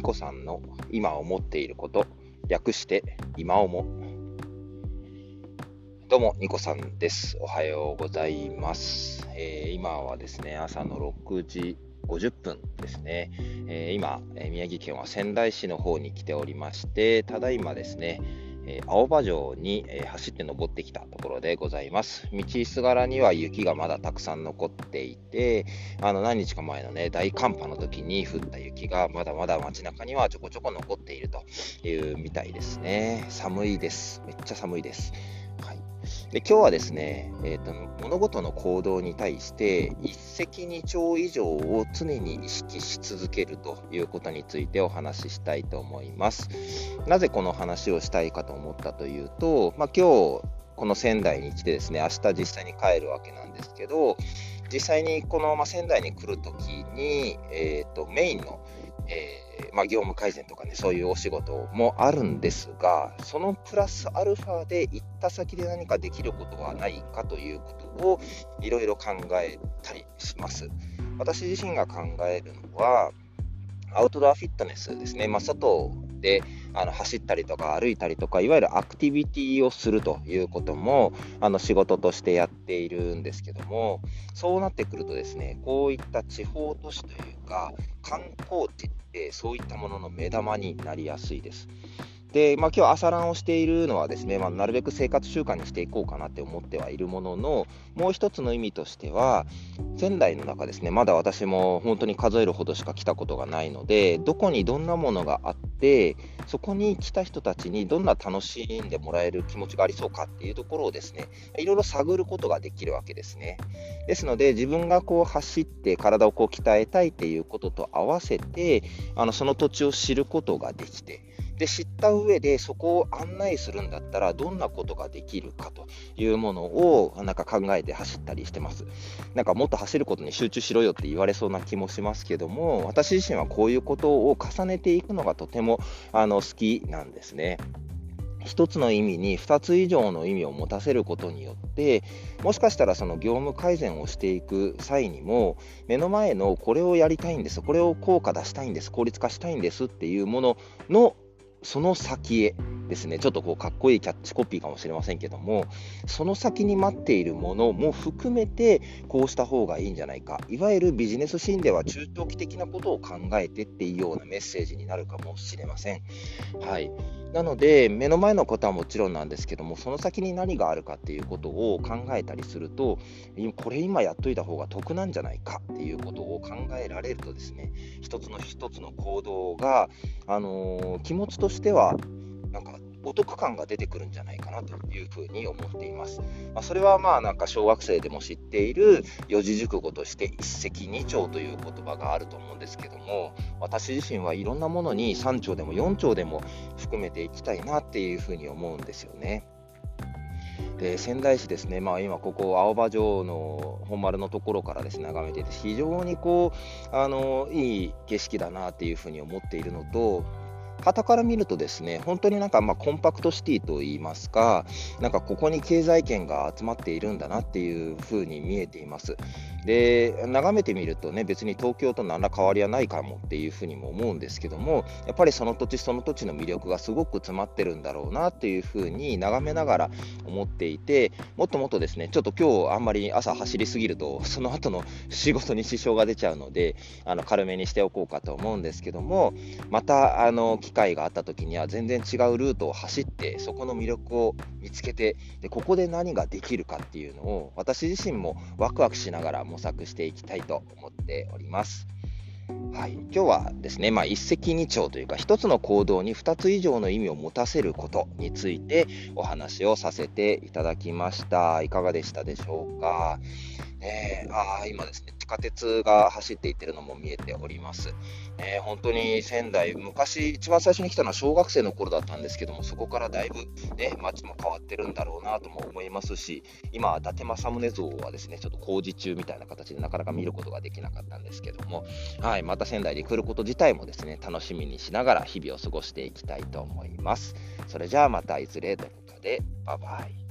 ニコさんの今思っていること、略して今思。どうも、ニコさんです。おはようございます。えー、今はですね、朝の6時50分ですね。えー、今、宮城県は仙台市の方に来ておりまして、ただいまですね、え青葉城に、え走って登ってきたところでございます。道すがらには雪がまだたくさん残っていて、あの何日か前のね、大寒波の時に降った雪がまだまだ街中にはちょこちょこ残っているというみたいですね。寒いです。めっちゃ寒いです。で今日はですね、えーと、物事の行動に対して一石二鳥以上を常に意識し続けるということについてお話ししたいと思います。なぜこの話をしたいかと思ったというと、まあ、今日この仙台に来てですね、明日実際に帰るわけなんですけど、実際にこの、まあ、仙台に来るときに、えーと、メインの、えー、まあ、業務改善とかね、そういうお仕事もあるんですが、そのプラスアルファで行った先で何かできることはないかということをいろいろ考えたりします。私自身が考えるのは、アウトドアフィットネスですね、まあ、外であの走ったりとか歩いたりとかいわゆるアクティビティをするということもあの仕事としてやっているんですけどもそうなってくるとですねこういった地方都市というか観光地ってそういったものの目玉になりやすいです。で、まあ、今日朝ランをしているのはですね、まあ、なるべく生活習慣にしていこうかなって思ってはいるものの、もう一つの意味としては、仙台の中ですね、まだ私も本当に数えるほどしか来たことがないので、どこにどんなものがあって、そこに来た人たちにどんな楽しんでもらえる気持ちがありそうかっていうところをですね、いろいろ探ることができるわけですね。ですので、自分がこう走って体をこう鍛えたいっていうことと合わせて、あのその土地を知ることができて、で知った上でそこを案内するんだったらどんなことができるかというものをなんか考えて走ったりしてます。なんかもっと走ることに集中しろよって言われそうな気もしますけども私自身はこういうことを重ねていくのがとてもあの好きなんですね。1つの意味に2つ以上の意味を持たせることによってもしかしたらその業務改善をしていく際にも目の前のこれをやりたいんですこれを効果出したいんです効率化したいんですっていうもののその先へ。ですね、ちょっとこうかっこいいキャッチコピーかもしれませんけども、その先に待っているものも含めて、こうした方がいいんじゃないか、いわゆるビジネスシーンでは中長期的なことを考えてっていうようなメッセージになるかもしれません。はいなので、目の前のことはもちろんなんですけども、その先に何があるかっていうことを考えたりすると、これ今やっといた方が得なんじゃないかっていうことを考えられるとですね、一つの一つの行動が、あのー、気持ちとしては、なんかお得感が出てくるんじゃないかなというふうに思っています。まあ、それはまあなんか小学生でも知っている四字熟語として一石二鳥という言葉があると思うんですけども私自身はいろんなものに3鳥でも4鳥でも含めていきたいなっていうふうに思うんですよね。で仙台市ですね、まあ、今、ここ青葉城の本丸のところからです、ね、眺めていて、非常にこうあのいい景色だなっていうふうに思っているのと、旗から見るとですね、本当になんかまコンパクトシティといいますか、なんかここに経済圏が集まっているんだなっていうふうに見えています。で、眺めてみるとね、別に東京と何ら変わりはないかもっていうふうにも思うんですけども、やっぱりその土地その土地の魅力がすごく詰まってるんだろうなっていうふうに眺めながら思っていて、もっともっとですね、ちょっと今日あんまり朝走りすぎると、その後の仕事に支障が出ちゃうので、あの軽めにしておこうかと思うんですけども、また、あの、機会があった時には全然違うルートを走ってそこの魅力を見つけてでここで何ができるかっていうのを私自身もワクワクしながら模索していきたいと思っております。はい、今日はですね、まあ、一石二鳥というか、一つの行動に2つ以上の意味を持たせることについてお話をさせていただきました。いかがでしたでしょうか？えー、あ今ですね、地下鉄が走っていってるのも見えております。えー、本当に仙台、昔、一番最初に来たのは小学生の頃だったんですけども、そこからだいぶ、ね、街も変わってるんだろうなとも思いますし、今、伊達政宗像はですね、ちょっと工事中みたいな形でなかなか見ることができなかったんですけども、はい、また仙台に来ること自体もですね、楽しみにしながら日々を過ごしていきたいと思います。それじゃあまたいずれどこかで、バイバイ。